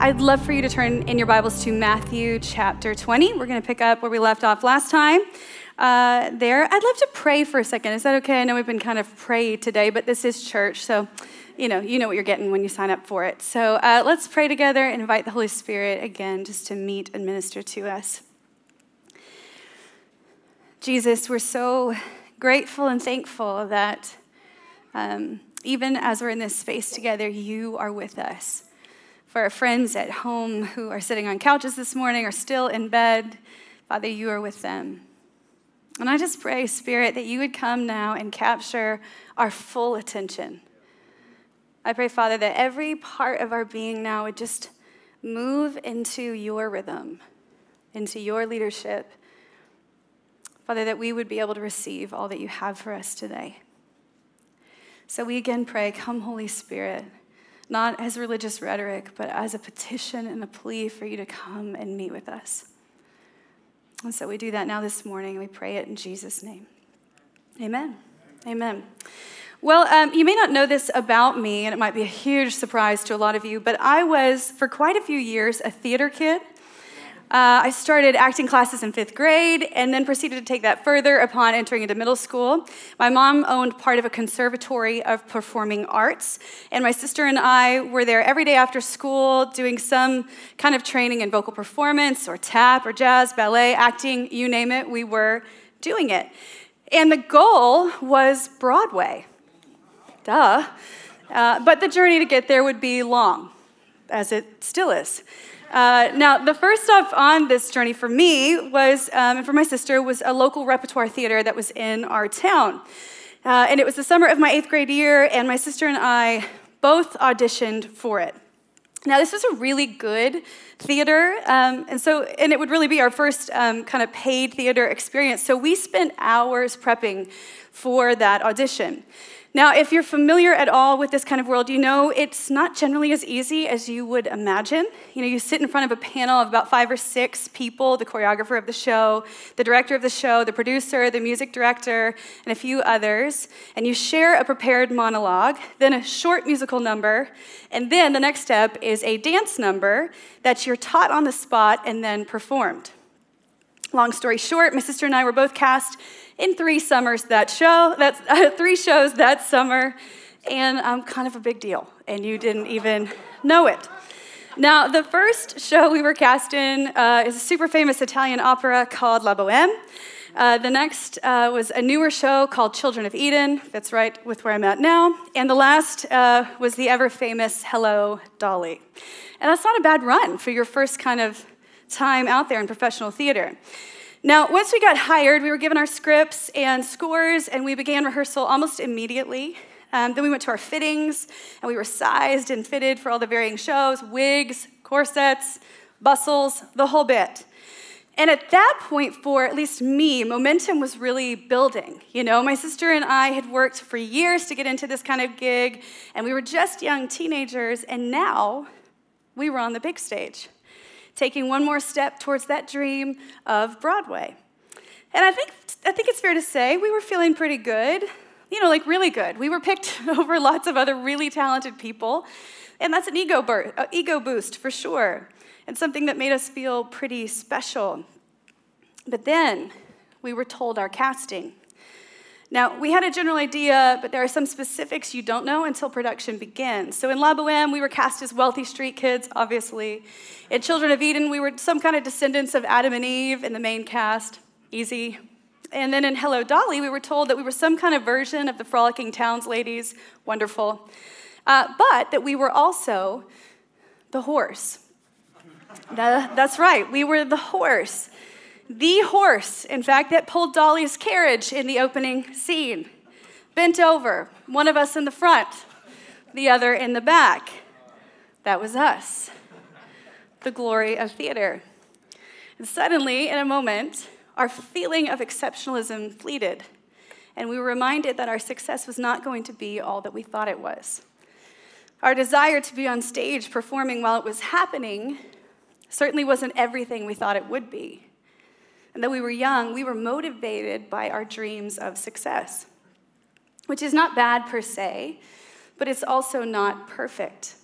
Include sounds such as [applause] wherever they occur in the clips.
I'd love for you to turn in your Bibles to Matthew chapter 20. We're going to pick up where we left off last time. Uh, there, I'd love to pray for a second. Is that okay? I know we've been kind of pray today, but this is church, so you know you know what you're getting when you sign up for it. So uh, let's pray together and invite the Holy Spirit again, just to meet and minister to us. Jesus, we're so grateful and thankful that um, even as we're in this space together, you are with us for our friends at home who are sitting on couches this morning or still in bed, Father, you are with them. And I just pray, Spirit, that you would come now and capture our full attention. I pray, Father, that every part of our being now would just move into your rhythm, into your leadership. Father, that we would be able to receive all that you have for us today. So we again pray, Come, Holy Spirit not as religious rhetoric, but as a petition and a plea for you to come and meet with us. And so we do that now this morning, we pray it in Jesus' name. Amen. Amen. Well, um, you may not know this about me, and it might be a huge surprise to a lot of you, but I was, for quite a few years, a theater kid. Uh, I started acting classes in fifth grade and then proceeded to take that further upon entering into middle school. My mom owned part of a conservatory of performing arts, and my sister and I were there every day after school doing some kind of training in vocal performance or tap or jazz, ballet, acting, you name it, we were doing it. And the goal was Broadway. Duh. Uh, but the journey to get there would be long, as it still is. Uh, now, the first stop on this journey for me was, um, and for my sister, was a local repertoire theater that was in our town. Uh, and it was the summer of my eighth grade year, and my sister and I both auditioned for it. Now, this was a really good theater, um, and so, and it would really be our first um, kind of paid theater experience. So we spent hours prepping for that audition. Now, if you're familiar at all with this kind of world, you know it's not generally as easy as you would imagine. You know, you sit in front of a panel of about five or six people the choreographer of the show, the director of the show, the producer, the music director, and a few others, and you share a prepared monologue, then a short musical number, and then the next step is a dance number that you're taught on the spot and then performed. Long story short, my sister and I were both cast in three summers that show, that's [laughs] uh, three shows that summer, and I'm kind of a big deal, and you didn't even know it. Now, the first show we were cast in uh, is a super famous Italian opera called La Boheme. Uh, the next uh, was a newer show called Children of Eden. That's right with where I'm at now. And the last uh, was the ever famous Hello, Dolly. And that's not a bad run for your first kind of time out there in professional theater. Now, once we got hired, we were given our scripts and scores, and we began rehearsal almost immediately. Um, then we went to our fittings, and we were sized and fitted for all the varying shows wigs, corsets, bustles, the whole bit. And at that point, for at least me, momentum was really building. You know, my sister and I had worked for years to get into this kind of gig, and we were just young teenagers, and now we were on the big stage taking one more step towards that dream of Broadway. And I think, I think it's fair to say we were feeling pretty good, you know, like really good. We were picked [laughs] over lots of other really talented people, and that's an ego, bur- uh, ego boost for sure, and something that made us feel pretty special. But then we were told our casting now, we had a general idea, but there are some specifics you don't know until production begins. So in La Boheme, we were cast as wealthy street kids, obviously. In Children of Eden, we were some kind of descendants of Adam and Eve in the main cast. Easy. And then in Hello Dolly, we were told that we were some kind of version of the Frolicking Towns ladies. Wonderful. Uh, but that we were also the horse. that's right, we were the horse the horse, in fact, that pulled Dolly's carriage in the opening scene. Bent over, one of us in the front, the other in the back. That was us, the glory of theater. And suddenly, in a moment, our feeling of exceptionalism fleeted, and we were reminded that our success was not going to be all that we thought it was. Our desire to be on stage performing while it was happening certainly wasn't everything we thought it would be. And though we were young, we were motivated by our dreams of success, which is not bad per se, but it's also not perfect.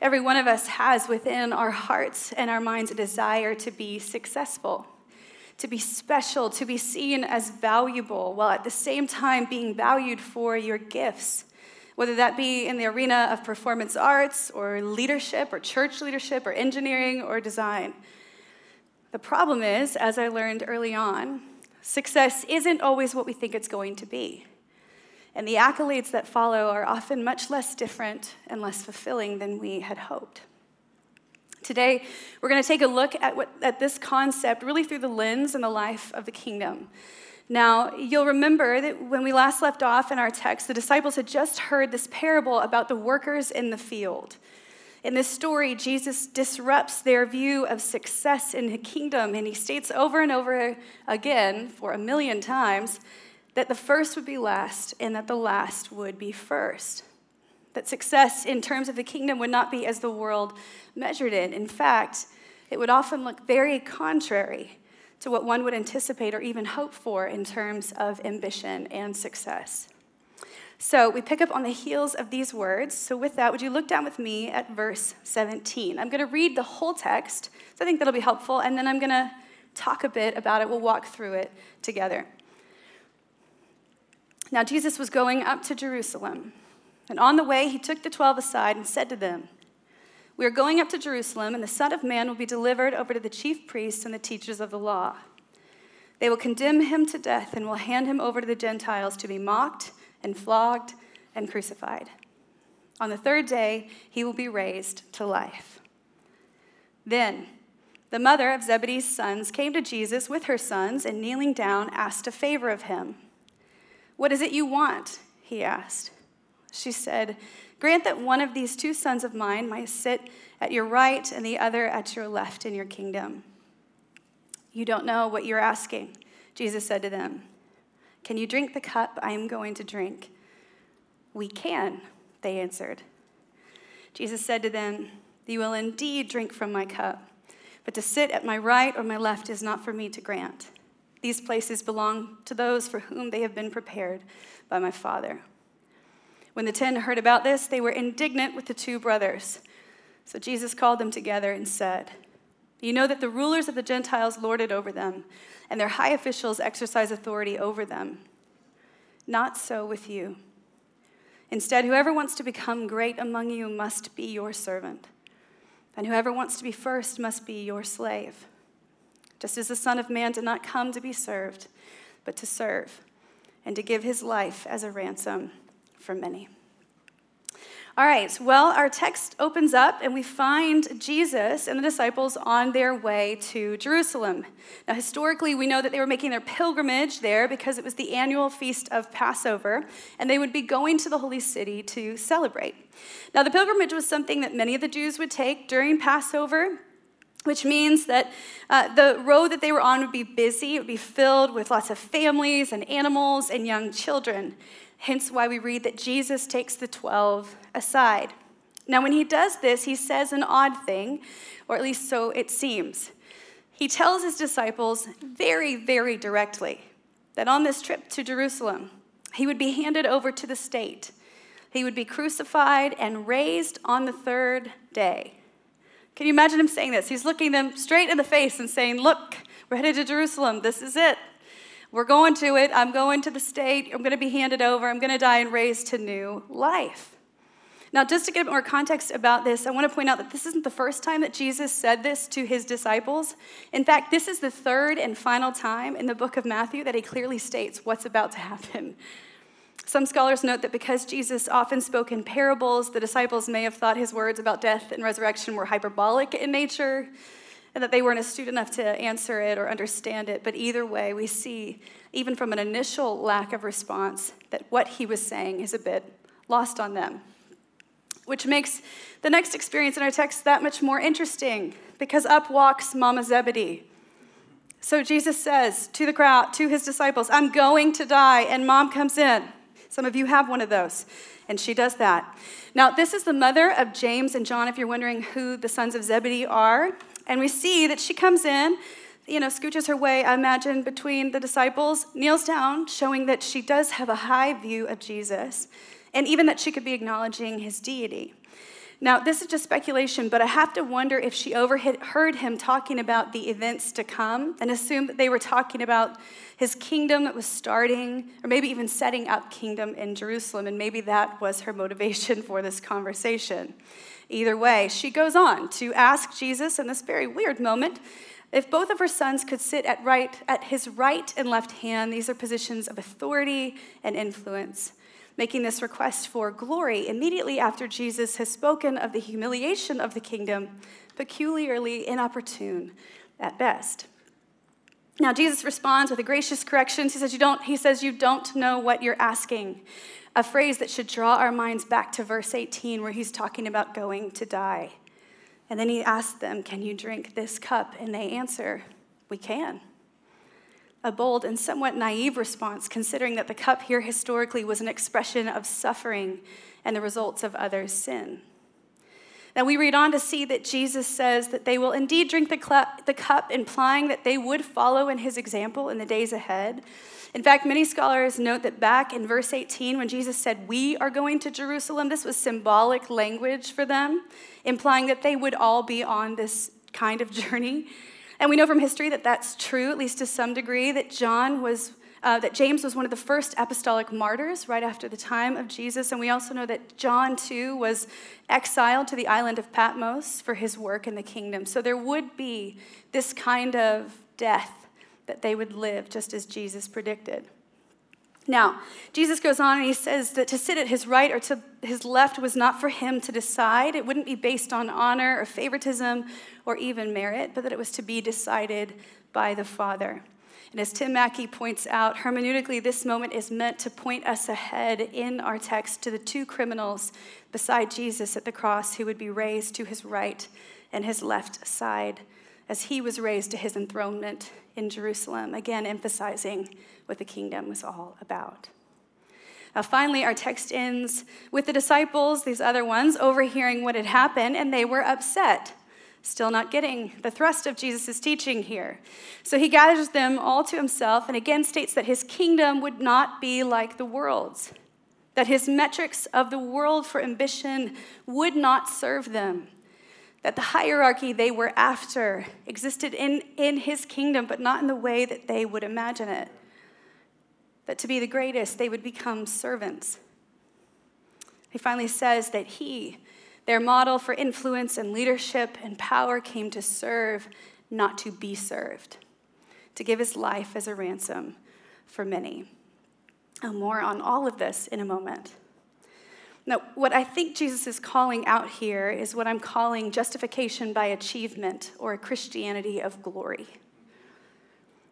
Every one of us has within our hearts and our minds a desire to be successful, to be special, to be seen as valuable, while at the same time being valued for your gifts, whether that be in the arena of performance arts or leadership or church leadership or engineering or design. The problem is, as I learned early on, success isn't always what we think it's going to be. And the accolades that follow are often much less different and less fulfilling than we had hoped. Today, we're going to take a look at, what, at this concept really through the lens and the life of the kingdom. Now, you'll remember that when we last left off in our text, the disciples had just heard this parable about the workers in the field. In this story, Jesus disrupts their view of success in the kingdom, and he states over and over again, for a million times, that the first would be last and that the last would be first. That success in terms of the kingdom would not be as the world measured it. In fact, it would often look very contrary to what one would anticipate or even hope for in terms of ambition and success. So we pick up on the heels of these words. So, with that, would you look down with me at verse 17? I'm going to read the whole text, so I think that'll be helpful, and then I'm going to talk a bit about it. We'll walk through it together. Now, Jesus was going up to Jerusalem, and on the way, he took the twelve aside and said to them, We are going up to Jerusalem, and the Son of Man will be delivered over to the chief priests and the teachers of the law. They will condemn him to death and will hand him over to the Gentiles to be mocked and flogged and crucified. On the third day, he will be raised to life. Then, the mother of Zebedee's sons came to Jesus with her sons and kneeling down asked a favor of him. What is it you want? He asked. She said, Grant that one of these two sons of mine might sit at your right and the other at your left in your kingdom. You don't know what you're asking, Jesus said to them. Can you drink the cup I am going to drink? We can, they answered. Jesus said to them, You will indeed drink from my cup, but to sit at my right or my left is not for me to grant. These places belong to those for whom they have been prepared by my Father. When the ten heard about this, they were indignant with the two brothers. So Jesus called them together and said, You know that the rulers of the Gentiles lord it over them, and their high officials exercise authority over them. Not so with you. Instead, whoever wants to become great among you must be your servant, and whoever wants to be first must be your slave just as the Son of Man did not come to be served, but to serve, and to give his life as a ransom for many. All right, well, our text opens up and we find Jesus and the disciples on their way to Jerusalem. Now, historically, we know that they were making their pilgrimage there because it was the annual feast of Passover, and they would be going to the holy city to celebrate. Now, the pilgrimage was something that many of the Jews would take during Passover which means that uh, the road that they were on would be busy, it would be filled with lots of families and animals and young children. Hence, why we read that Jesus takes the 12 aside. Now, when he does this, he says an odd thing, or at least so it seems. He tells his disciples very, very directly that on this trip to Jerusalem, he would be handed over to the state. He would be crucified and raised on the third day. Can you imagine him saying this? He's looking them straight in the face and saying, Look, we're headed to Jerusalem. This is it. We're going to it. I'm going to the state. I'm going to be handed over. I'm going to die and raised to new life. Now, just to get more context about this, I want to point out that this isn't the first time that Jesus said this to his disciples. In fact, this is the third and final time in the book of Matthew that he clearly states what's about to happen. Some scholars note that because Jesus often spoke in parables, the disciples may have thought his words about death and resurrection were hyperbolic in nature, and that they weren't astute enough to answer it or understand it. But either way, we see, even from an initial lack of response, that what he was saying is a bit lost on them. Which makes the next experience in our text that much more interesting, because up walks Mama Zebedee. So Jesus says to the crowd, to his disciples, I'm going to die, and mom comes in. Some of you have one of those, and she does that. Now, this is the mother of James and John, if you're wondering who the sons of Zebedee are. And we see that she comes in, you know, scooches her way, I imagine, between the disciples, kneels down, showing that she does have a high view of Jesus, and even that she could be acknowledging his deity. Now, this is just speculation, but I have to wonder if she overheard him talking about the events to come and assumed that they were talking about his kingdom that was starting, or maybe even setting up kingdom in Jerusalem, and maybe that was her motivation [laughs] for this conversation. Either way, she goes on to ask Jesus in this very weird moment if both of her sons could sit at, right, at his right and left hand. These are positions of authority and influence making this request for glory immediately after Jesus has spoken of the humiliation of the kingdom, peculiarly inopportune at best. Now Jesus responds with a gracious correction. He says, you don't, he says, You don't know what you're asking. A phrase that should draw our minds back to verse 18, where he's talking about going to die. And then he asks them, Can you drink this cup? And they answer, We can a bold and somewhat naive response, considering that the cup here historically was an expression of suffering and the results of others' sin. Now, we read on to see that Jesus says that they will indeed drink the, cl- the cup, implying that they would follow in his example in the days ahead. In fact, many scholars note that back in verse 18, when Jesus said, We are going to Jerusalem, this was symbolic language for them, implying that they would all be on this kind of [laughs] journey. And we know from history that that's true, at least to some degree, that John was. Uh, that James was one of the first apostolic martyrs right after the time of Jesus. And we also know that John, too, was exiled to the island of Patmos for his work in the kingdom. So there would be this kind of death that they would live, just as Jesus predicted. Now, Jesus goes on and he says that to sit at his right or to his left was not for him to decide. It wouldn't be based on honor or favoritism or even merit, but that it was to be decided by the Father. And as Tim Mackie points out, hermeneutically, this moment is meant to point us ahead in our text to the two criminals beside Jesus at the cross who would be raised to his right and his left side as he was raised to his enthronement in Jerusalem, again emphasizing what the kingdom was all about. Now, finally, our text ends with the disciples, these other ones, overhearing what had happened, and they were upset still not getting the thrust of Jesus' teaching here. So he gathers them all to himself and again states that his kingdom would not be like the world's, that his metrics of the world for ambition would not serve them, that the hierarchy they were after existed in, in his kingdom, but not in the way that they would imagine it. That to be the greatest, they would become servants. He finally says that he, their model for influence and leadership and power came to serve, not to be served, to give his life as a ransom for many. And more on all of this in a moment. Now, what I think Jesus is calling out here is what I'm calling justification by achievement or a Christianity of glory.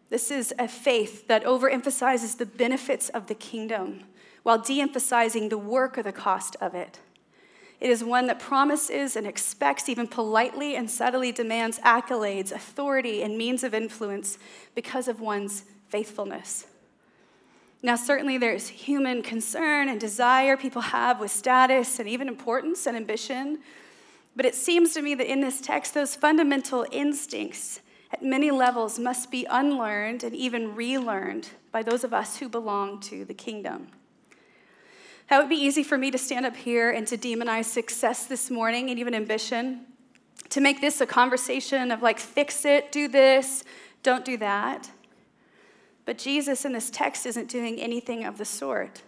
This is a faith that overemphasizes the benefits of the kingdom while de emphasizing the work or the cost of it. It is one that promises and expects, even politely and subtly demands accolades, authority, and means of influence because of one's faithfulness. Now, certainly there's human concern and desire people have with status and even importance and ambition. But it seems to me that in this text, those fundamental instincts at many levels must be unlearned and even relearned by those of us who belong to the kingdom. That would be easy for me to stand up here and to demonize success this morning and even ambition, to make this a conversation of like, fix it, do this, don't do that. But Jesus in this text isn't doing anything of the sort.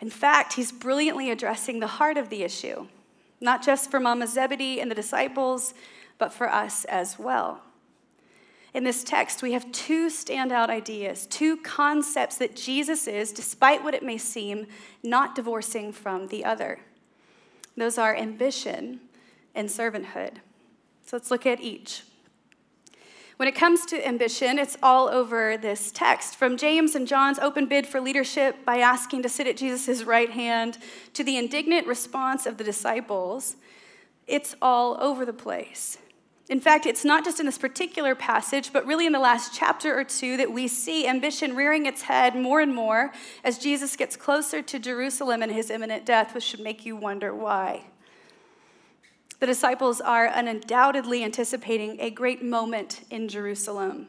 In fact, he's brilliantly addressing the heart of the issue, not just for Mama Zebedee and the disciples, but for us as well. In this text, we have two standout ideas, two concepts that Jesus is, despite what it may seem, not divorcing from the other. Those are ambition and servanthood. So let's look at each. When it comes to ambition, it's all over this text. From James and John's open bid for leadership by asking to sit at Jesus' right hand to the indignant response of the disciples, it's all over the place. In fact, it's not just in this particular passage, but really in the last chapter or two that we see ambition rearing its head more and more as Jesus gets closer to Jerusalem and his imminent death, which should make you wonder why. The disciples are undoubtedly anticipating a great moment in Jerusalem,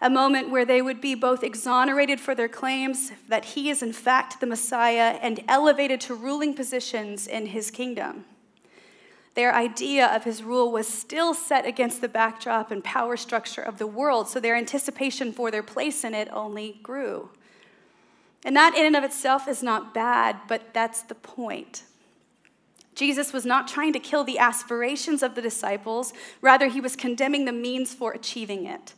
a moment where they would be both exonerated for their claims that he is in fact the Messiah and elevated to ruling positions in his kingdom. Their idea of his rule was still set against the backdrop and power structure of the world, so their anticipation for their place in it only grew. And that, in and of itself, is not bad, but that's the point. Jesus was not trying to kill the aspirations of the disciples, rather, he was condemning the means for achieving it.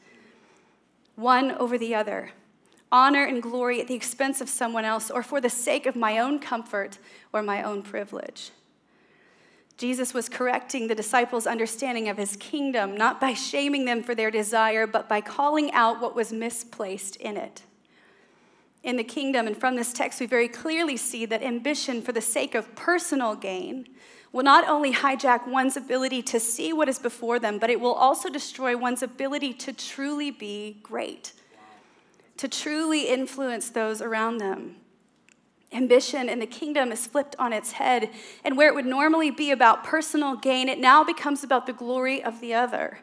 One over the other. Honor and glory at the expense of someone else, or for the sake of my own comfort or my own privilege. Jesus was correcting the disciples' understanding of his kingdom, not by shaming them for their desire, but by calling out what was misplaced in it. In the kingdom, and from this text, we very clearly see that ambition for the sake of personal gain will not only hijack one's ability to see what is before them, but it will also destroy one's ability to truly be great, to truly influence those around them. Ambition in the kingdom is flipped on its head, and where it would normally be about personal gain, it now becomes about the glory of the other.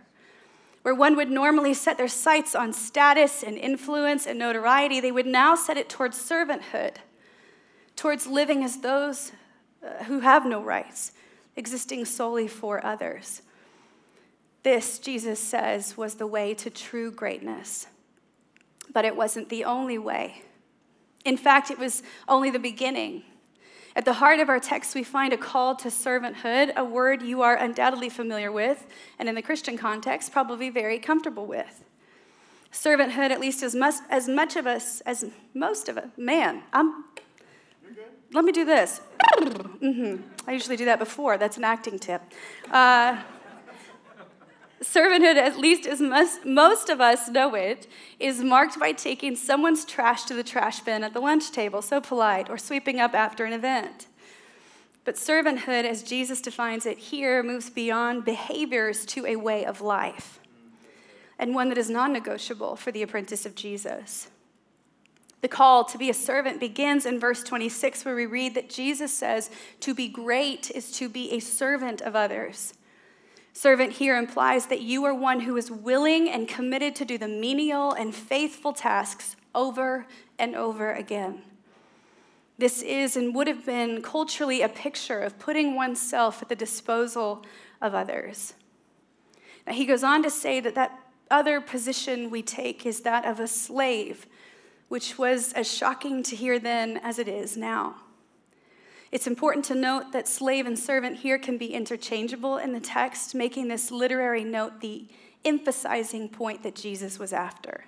Where one would normally set their sights on status and influence and notoriety, they would now set it towards servanthood, towards living as those uh, who have no rights, existing solely for others. This, Jesus says, was the way to true greatness. But it wasn't the only way. In fact, it was only the beginning. At the heart of our text, we find a call to servanthood, a word you are undoubtedly familiar with, and in the Christian context, probably very comfortable with. Servanthood, at least as much, as much of us, as most of us, man, I'm, let me do this. Mm-hmm. I usually do that before, that's an acting tip. Uh, Servanthood, at least as most of us know it, is marked by taking someone's trash to the trash bin at the lunch table, so polite, or sweeping up after an event. But servanthood, as Jesus defines it here, moves beyond behaviors to a way of life, and one that is non negotiable for the apprentice of Jesus. The call to be a servant begins in verse 26, where we read that Jesus says, To be great is to be a servant of others. Servant here implies that you are one who is willing and committed to do the menial and faithful tasks over and over again. This is and would have been culturally a picture of putting oneself at the disposal of others. Now, he goes on to say that that other position we take is that of a slave, which was as shocking to hear then as it is now. It's important to note that slave and servant here can be interchangeable in the text, making this literary note the emphasizing point that Jesus was after.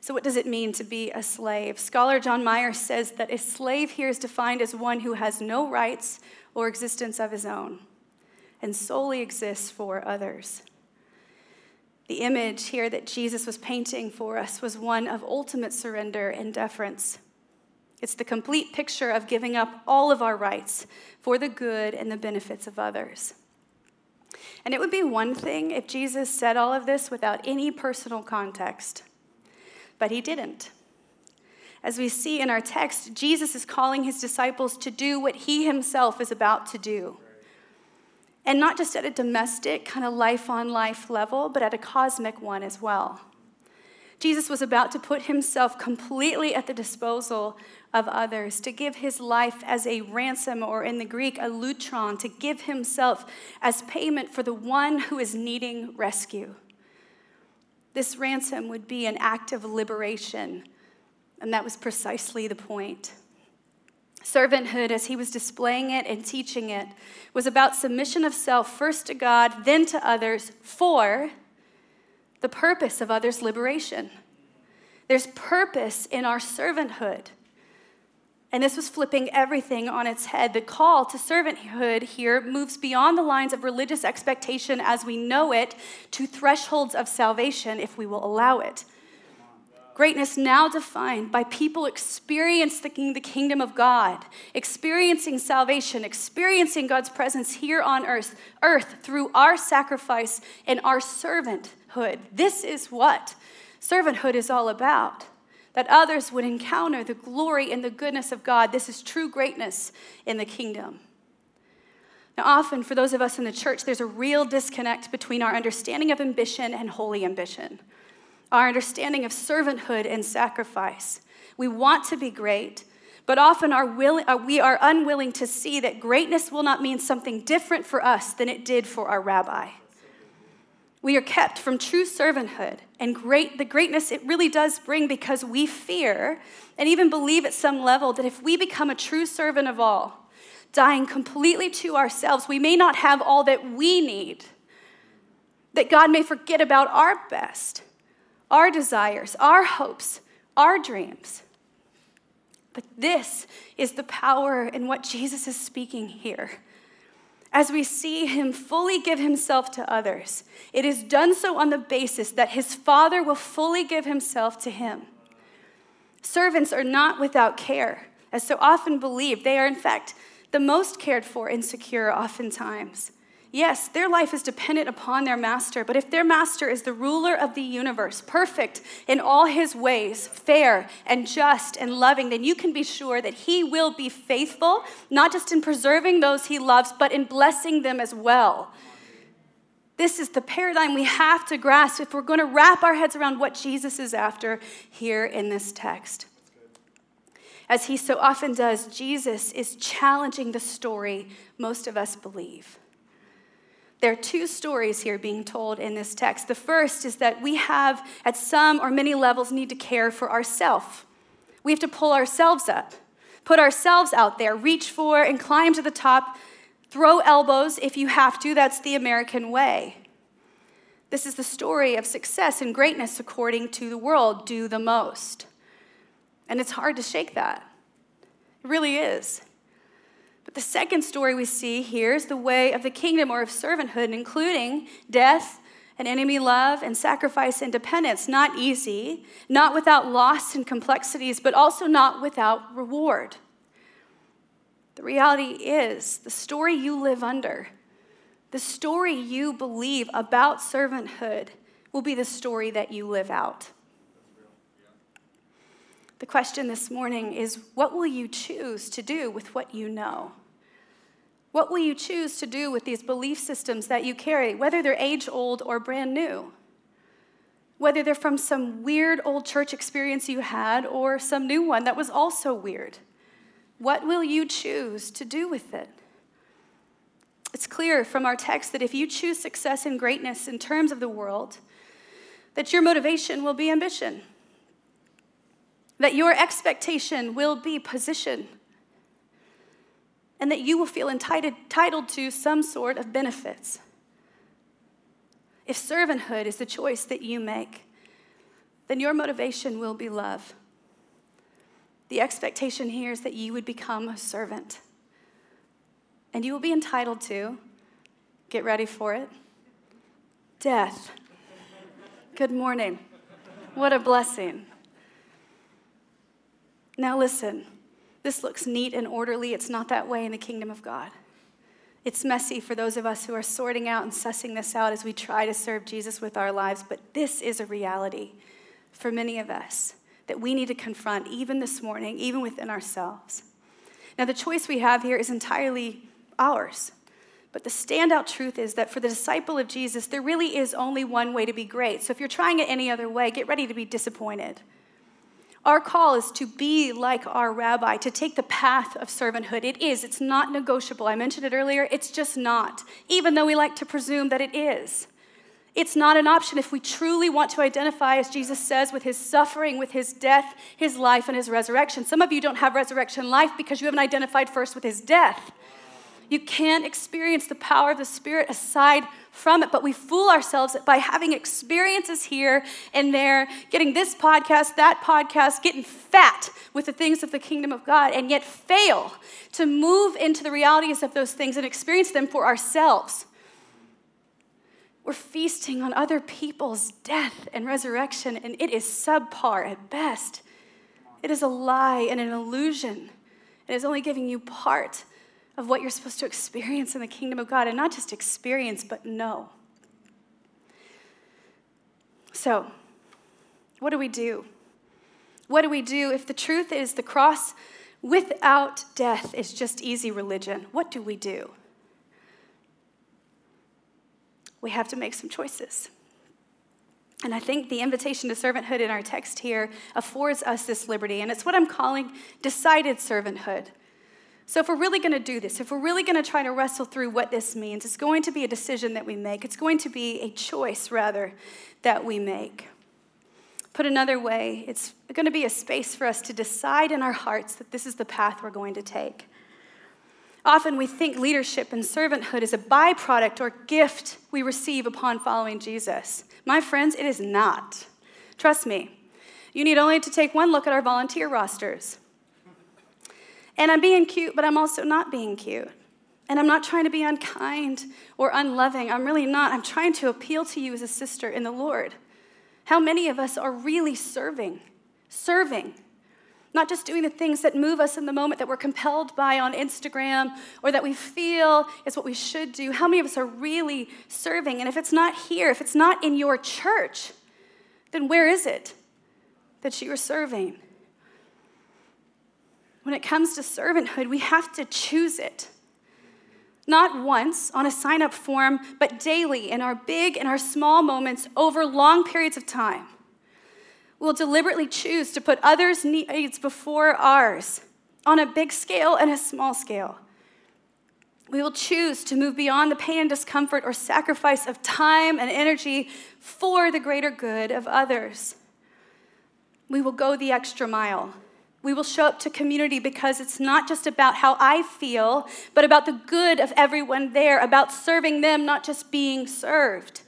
So, what does it mean to be a slave? Scholar John Meyer says that a slave here is defined as one who has no rights or existence of his own and solely exists for others. The image here that Jesus was painting for us was one of ultimate surrender and deference. It's the complete picture of giving up all of our rights for the good and the benefits of others. And it would be one thing if Jesus said all of this without any personal context, but he didn't. As we see in our text, Jesus is calling his disciples to do what he himself is about to do. And not just at a domestic, kind of life on life level, but at a cosmic one as well. Jesus was about to put himself completely at the disposal of others, to give his life as a ransom, or in the Greek, a lutron, to give himself as payment for the one who is needing rescue. This ransom would be an act of liberation, and that was precisely the point. Servanthood, as he was displaying it and teaching it, was about submission of self, first to God, then to others, for the purpose of others' liberation. There's purpose in our servanthood. And this was flipping everything on its head. The call to servanthood here moves beyond the lines of religious expectation as we know it to thresholds of salvation if we will allow it. Greatness now defined by people experiencing the kingdom of God, experiencing salvation, experiencing God's presence here on earth, earth through our sacrifice and our servanthood. This is what servanthood is all about that others would encounter the glory and the goodness of God. This is true greatness in the kingdom. Now, often for those of us in the church, there's a real disconnect between our understanding of ambition and holy ambition, our understanding of servanthood and sacrifice. We want to be great, But often are willing, uh, we are unwilling to see that greatness will not mean something different for us than it did for our rabbi. We are kept from true servanthood and great the greatness it really does bring because we fear and even believe at some level that if we become a true servant of all, dying completely to ourselves, we may not have all that we need. That God may forget about our best, our desires, our hopes, our dreams. But this is the power in what Jesus is speaking here. As we see him fully give himself to others, it is done so on the basis that his Father will fully give himself to him. Servants are not without care, as so often believed. They are, in fact, the most cared for and secure, oftentimes. Yes, their life is dependent upon their master, but if their master is the ruler of the universe, perfect in all his ways, fair and just and loving, then you can be sure that he will be faithful, not just in preserving those he loves, but in blessing them as well. This is the paradigm we have to grasp if we're going to wrap our heads around what Jesus is after here in this text. As he so often does, Jesus is challenging the story most of us believe. There are two stories here being told in this text. The first is that we have, at some or many levels, need to care for ourselves. We have to pull ourselves up, put ourselves out there, reach for and climb to the top, throw elbows if you have to. That's the American way. This is the story of success and greatness according to the world do the most. And it's hard to shake that. It really is. But the second story we see here is the way of the kingdom or of servanthood, including death and enemy love and sacrifice and dependence. Not easy, not without loss and complexities, but also not without reward. The reality is the story you live under, the story you believe about servanthood, will be the story that you live out. The question this morning is what will you choose to do with what you know? What will you choose to do with these belief systems that you carry, whether they're age old or brand new? Whether they're from some weird old church experience you had or some new one that was also weird. What will you choose to do with it? It's clear from our text that if you choose success and greatness in terms of the world, that your motivation will be ambition that your expectation will be position, and that you will feel entitled to some sort of benefits. If servanthood is the choice that you make, then your motivation will be love. The expectation here is that you would become a servant. And you will be entitled to, get ready for it, death. Good morning. What a blessing. Now, listen, this looks neat and orderly. It's not that way in the kingdom of God. It's messy for those of us who are sorting out and sussing this out as we try to serve Jesus with our lives, but this is a reality for many of us that we need to confront even this morning, even within ourselves. Now, the choice we have here is entirely ours. But the standout truth is that for the disciple of Jesus, there really is only one way to be great. So if you're trying it any other way, get ready to be disappointed. Our call is to be like our rabbi, to take the path of servanthood. It is, it's not negotiable. I mentioned it earlier, it's just not, even though we like to presume that it is. It's not an option if we truly want to identify, as Jesus says, with his suffering, with his death, his life, and his resurrection. Some of you don't have resurrection life because you haven't identified first with his death. You can't experience the power of the Spirit aside from it, but we fool ourselves by having experiences here and there, getting this podcast, that podcast, getting fat with the things of the kingdom of God, and yet fail to move into the realities of those things and experience them for ourselves. We're feasting on other people's death and resurrection, and it is subpar at best. It is a lie and an illusion. It is only giving you part of what you're supposed to experience in the kingdom of God, and not just experience, but know. So, what do we do? What do we do if the truth is the cross without death is just easy religion? What do we do? We have to make some choices. And I think the invitation to servanthood in our text here affords us this liberty. And it's what I'm calling decided servanthood. So, if we're really going to do this, if we're really going to try to wrestle through what this means, it's going to be a decision that we make. It's going to be a choice, rather, that we make. Put another way, it's going to be a space for us to decide in our hearts that this is the path we're going to take. Often we think leadership and servanthood is a byproduct or gift we receive upon following Jesus. My friends, it is not. Trust me. You need only to take one look at our volunteer rosters. And I'm being cute, but I'm also not being cute. And I'm not trying to be unkind or unloving. I'm really not. I'm trying to appeal to you as a sister in the Lord. How many of us are really serving? Serving. Not just doing the things that move us in the moment that we're compelled by on Instagram or that we feel is what we should do. How many of us are really serving? And if it's not here, if it's not in your church, then where is it that you are serving? When it comes to servanthood, we have to choose it. Not once on a sign up form, but daily in our big and our small moments over long periods of time. We'll deliberately choose to put others' needs before ours on a big scale and a small scale. We will choose to move beyond the pain and discomfort or sacrifice of time and energy for the greater good of others. We will go the extra mile we will show up to community because it's not just about how I feel, but about the good of everyone there, about serving them, not just being served.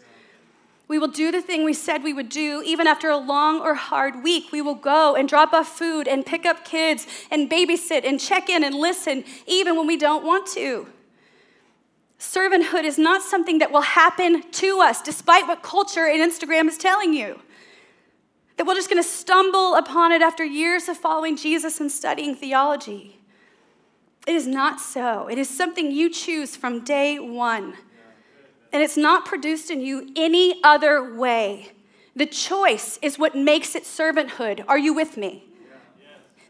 We will do the thing we said we would do even after a long or hard week. We will go and drop off food and pick up kids and babysit and check in and listen even when we don't want to. Servanthood is not something that will happen to us despite what culture and Instagram is telling you that we're just going to stumble upon it after years of following Jesus and studying theology. It is not so. It is something you choose from day one. And it's not produced in you any other way. The choice is what makes it servanthood. Are you with me?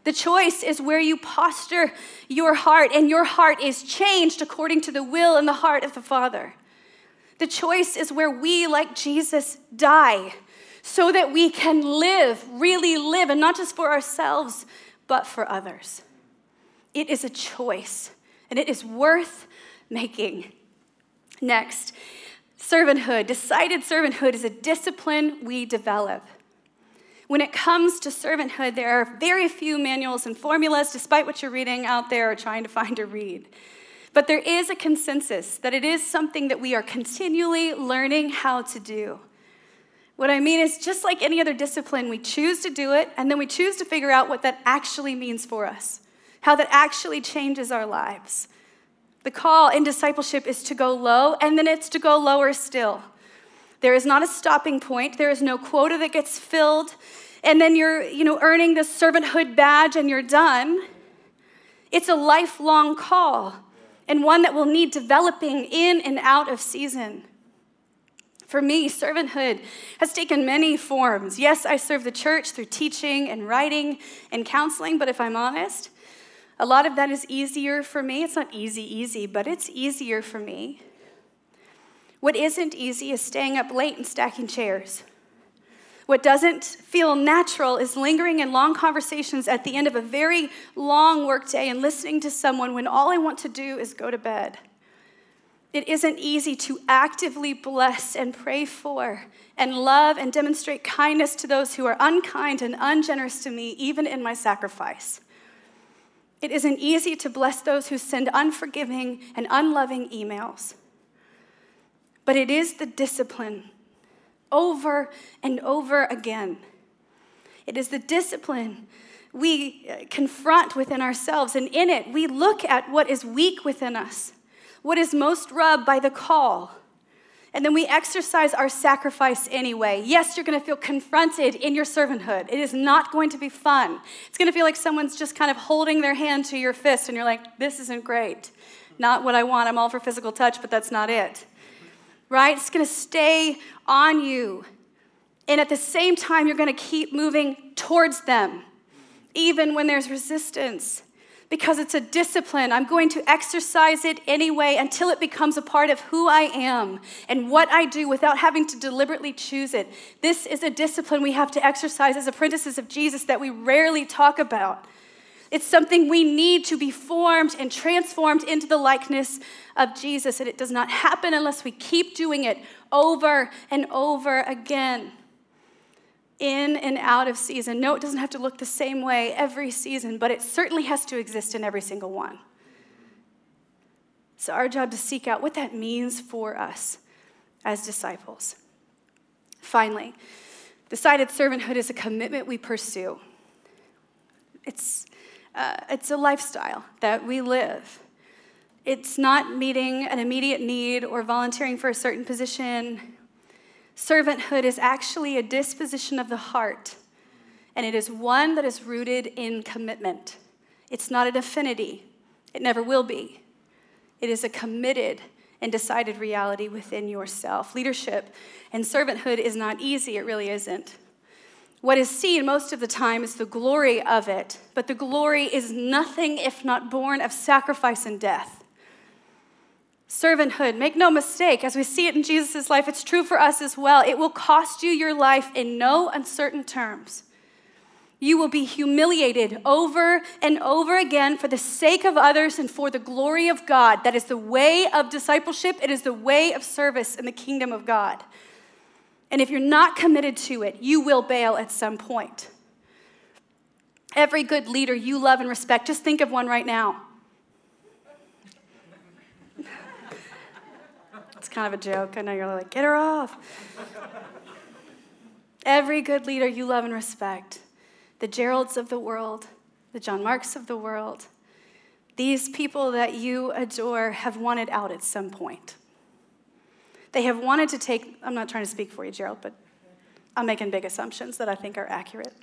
The choice is where you posture your heart, and your heart is changed according to the will and the heart of the Father. The choice is where we, like Jesus, die so that we can live, really live, and not just for ourselves, but for others. It is a choice, and it is worth making. Next, servanthood. Decided servanthood is a discipline we develop. When it comes to servanthood, there are very few manuals and formulas, despite what you're reading out there or trying to find or read. But there is a consensus that it is something that we are continually learning how to do. What I mean is, just like any other discipline, we choose to do it, and then we choose to figure out what that actually means for us, how that actually changes our lives. The call in discipleship is to go low, and then it's to go lower still. There is not a stopping point, there is no quota that gets filled, and then you're you know, earning the servanthood badge and you're done. It's a lifelong call, and one that will need developing in and out of season. For me, servanthood has taken many forms. Yes, I serve the church through teaching and writing and counseling, but if I'm honest, a lot of that is easier for me. It's not easy, easy, but it's easier for me. What isn't easy is staying up late and stacking chairs. What doesn't feel natural is lingering in long conversations at the end of a very long workday and listening to someone when all I want to do is go to bed. It isn't easy to actively bless and pray for and love and demonstrate kindness to those who are unkind and ungenerous to me, even in my sacrifice. It isn't easy to bless those who send unforgiving and unloving emails. But it is the discipline over and over again. It is the discipline we confront within ourselves, and in it, we look at what is weak within us what is most rubbed by the call. And then we exercise our sacrifice anyway. Yes, you're going to feel confronted in your servanthood. It is not going to be fun. It's going to feel like someone's just kind of holding their hand to your fist, and you're like, this isn't great. Not what I want. I'm all for physical touch, but that's not it. Right? It's going to stay on you. And at the same time, you're going to keep moving towards them, even when there's resistance. Because it's a discipline. I'm going to exercise it anyway until it becomes a part of who I am and what I do without having to deliberately choose it. This is a discipline we have to exercise as apprentices of Jesus that we rarely talk about. It's something we need to be formed and transformed into the likeness of Jesus, and it does not happen unless we keep doing it over and over again in and out of season. No, it doesn't have to look the same way every season, but it certainly has to exist in every single one. It's our job is to seek out what that means for us as disciples. Finally, decided servanthood is a commitment we pursue. It's, uh, it's a lifestyle that we live. It's not meeting an immediate need or volunteering for a certain position Servanthood is actually a disposition of the heart, and it is one that is rooted in commitment. It's not an affinity, it never will be. It is a committed and decided reality within yourself. Leadership and servanthood is not easy, it really isn't. What is seen most of the time is the glory of it, but the glory is nothing if not born of sacrifice and death. Servanthood, make no mistake, as we see it in Jesus' life, it's true for us as well. It will cost you your life in no uncertain terms. You will be humiliated over and over again for the sake of others and for the glory of God. That is the way of discipleship, it is the way of service in the kingdom of God. And if you're not committed to it, you will bail at some point. Every good leader you love and respect, just think of one right now. It's kind of a joke. I know you're like, get her off. Every good leader you love and respect, the Geralds of the world, the John Marks of the world, these people that you adore have wanted out at some point. They have wanted to take, I'm not trying to speak for you, Gerald, but I'm making big assumptions that I think are accurate.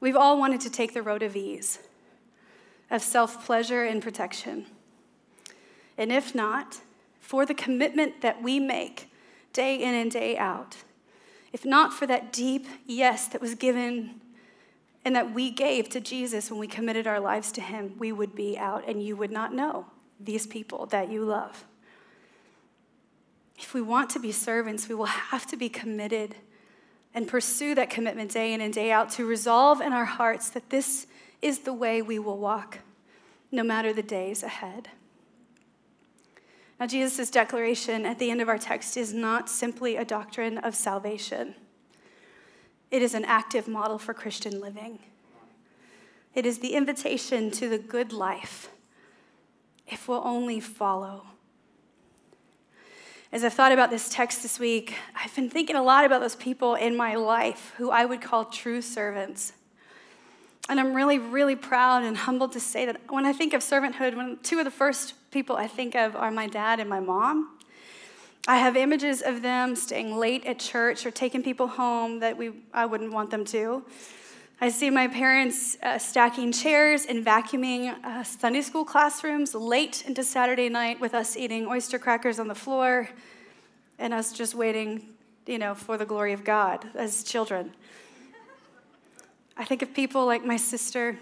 We've all wanted to take the road of ease, of self pleasure and protection. And if not, for the commitment that we make day in and day out. If not for that deep yes that was given and that we gave to Jesus when we committed our lives to Him, we would be out and you would not know these people that you love. If we want to be servants, we will have to be committed and pursue that commitment day in and day out to resolve in our hearts that this is the way we will walk, no matter the days ahead. Now, Jesus' declaration at the end of our text is not simply a doctrine of salvation, it is an active model for Christian living. It is the invitation to the good life if we'll only follow. As I've thought about this text this week, I've been thinking a lot about those people in my life who I would call true servants. And I'm really, really proud and humbled to say that when I think of servanthood, when two of the first people I think of are my dad and my mom. I have images of them staying late at church or taking people home that we, I wouldn't want them to. I see my parents uh, stacking chairs and vacuuming uh, Sunday school classrooms late into Saturday night with us eating oyster crackers on the floor and us just waiting, you know, for the glory of God as children. I think of people like my sister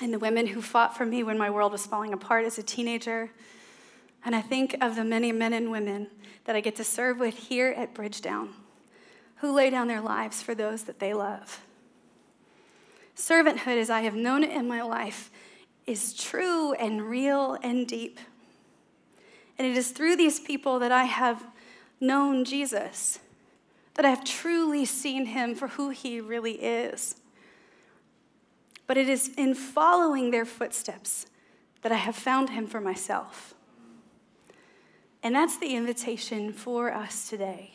and the women who fought for me when my world was falling apart as a teenager. And I think of the many men and women that I get to serve with here at Bridgetown who lay down their lives for those that they love. Servanthood, as I have known it in my life, is true and real and deep. And it is through these people that I have known Jesus, that I have truly seen him for who he really is but it is in following their footsteps that I have found him for myself. And that's the invitation for us today.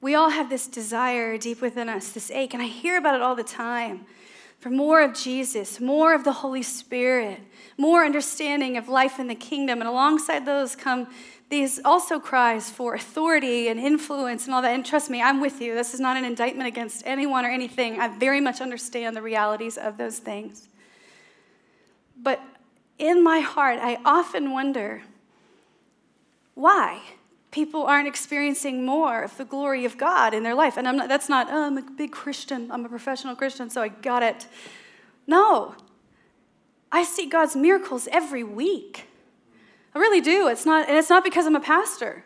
We all have this desire deep within us, this ache, and I hear about it all the time for more of Jesus, more of the Holy Spirit, more understanding of life in the kingdom. And alongside those come these also cries for authority and influence and all that. And trust me, I'm with you. This is not an indictment against anyone or anything. I very much understand the realities of those things. But in my heart, I often wonder why people aren't experiencing more of the glory of God in their life. And I'm not, that's not, oh, I'm a big Christian, I'm a professional Christian, so I got it. No. I see God's miracles every week. I really do. It's not, and it's not because I'm a pastor.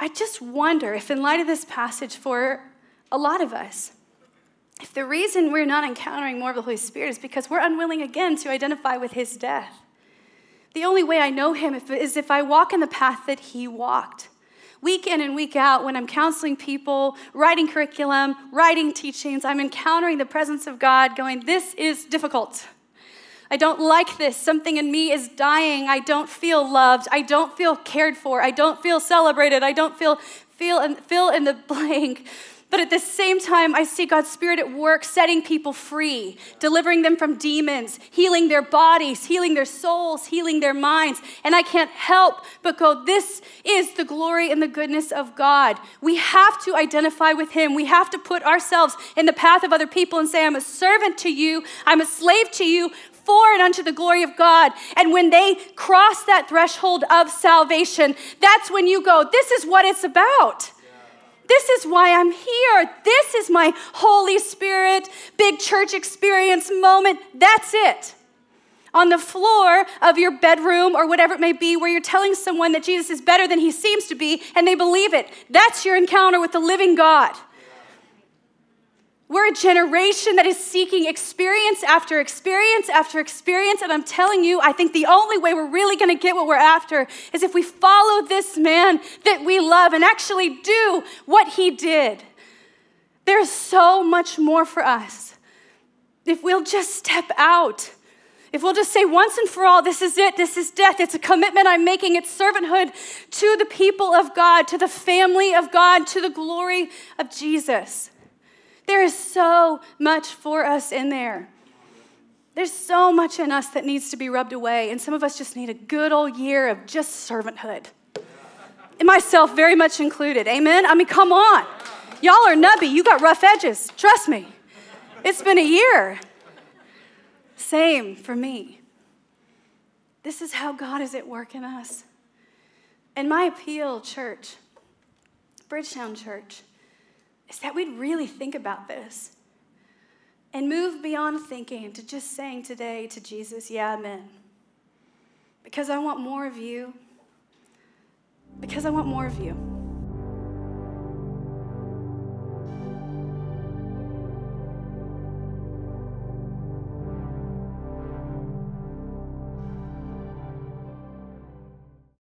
I just wonder if, in light of this passage, for a lot of us, if the reason we're not encountering more of the Holy Spirit is because we're unwilling again to identify with his death. The only way I know him is if I walk in the path that he walked. Week in and week out, when I'm counseling people, writing curriculum, writing teachings, I'm encountering the presence of God going, This is difficult. I don't like this. Something in me is dying. I don't feel loved. I don't feel cared for. I don't feel celebrated. I don't feel feel and fill in the [laughs] blank. But at the same time, I see God's Spirit at work setting people free, delivering them from demons, healing their bodies, healing their souls, healing their minds. And I can't help but go, This is the glory and the goodness of God. We have to identify with Him. We have to put ourselves in the path of other people and say, I'm a servant to you, I'm a slave to you and unto the glory of God. And when they cross that threshold of salvation, that's when you go, This is what it's about. This is why I'm here. This is my Holy Spirit big church experience moment. That's it. On the floor of your bedroom or whatever it may be, where you're telling someone that Jesus is better than he seems to be and they believe it. That's your encounter with the living God. We're a generation that is seeking experience after experience after experience. And I'm telling you, I think the only way we're really going to get what we're after is if we follow this man that we love and actually do what he did. There's so much more for us. If we'll just step out, if we'll just say once and for all, this is it, this is death, it's a commitment I'm making, it's servanthood to the people of God, to the family of God, to the glory of Jesus. There is so much for us in there. There's so much in us that needs to be rubbed away, and some of us just need a good old year of just servanthood. And myself very much included. Amen? I mean, come on. Y'all are nubby. You got rough edges. Trust me. It's been a year. Same for me. This is how God is at work in us. And my appeal, church, Bridgetown Church, is that we'd really think about this and move beyond thinking to just saying today to Jesus, Yeah, amen. Because I want more of you. Because I want more of you.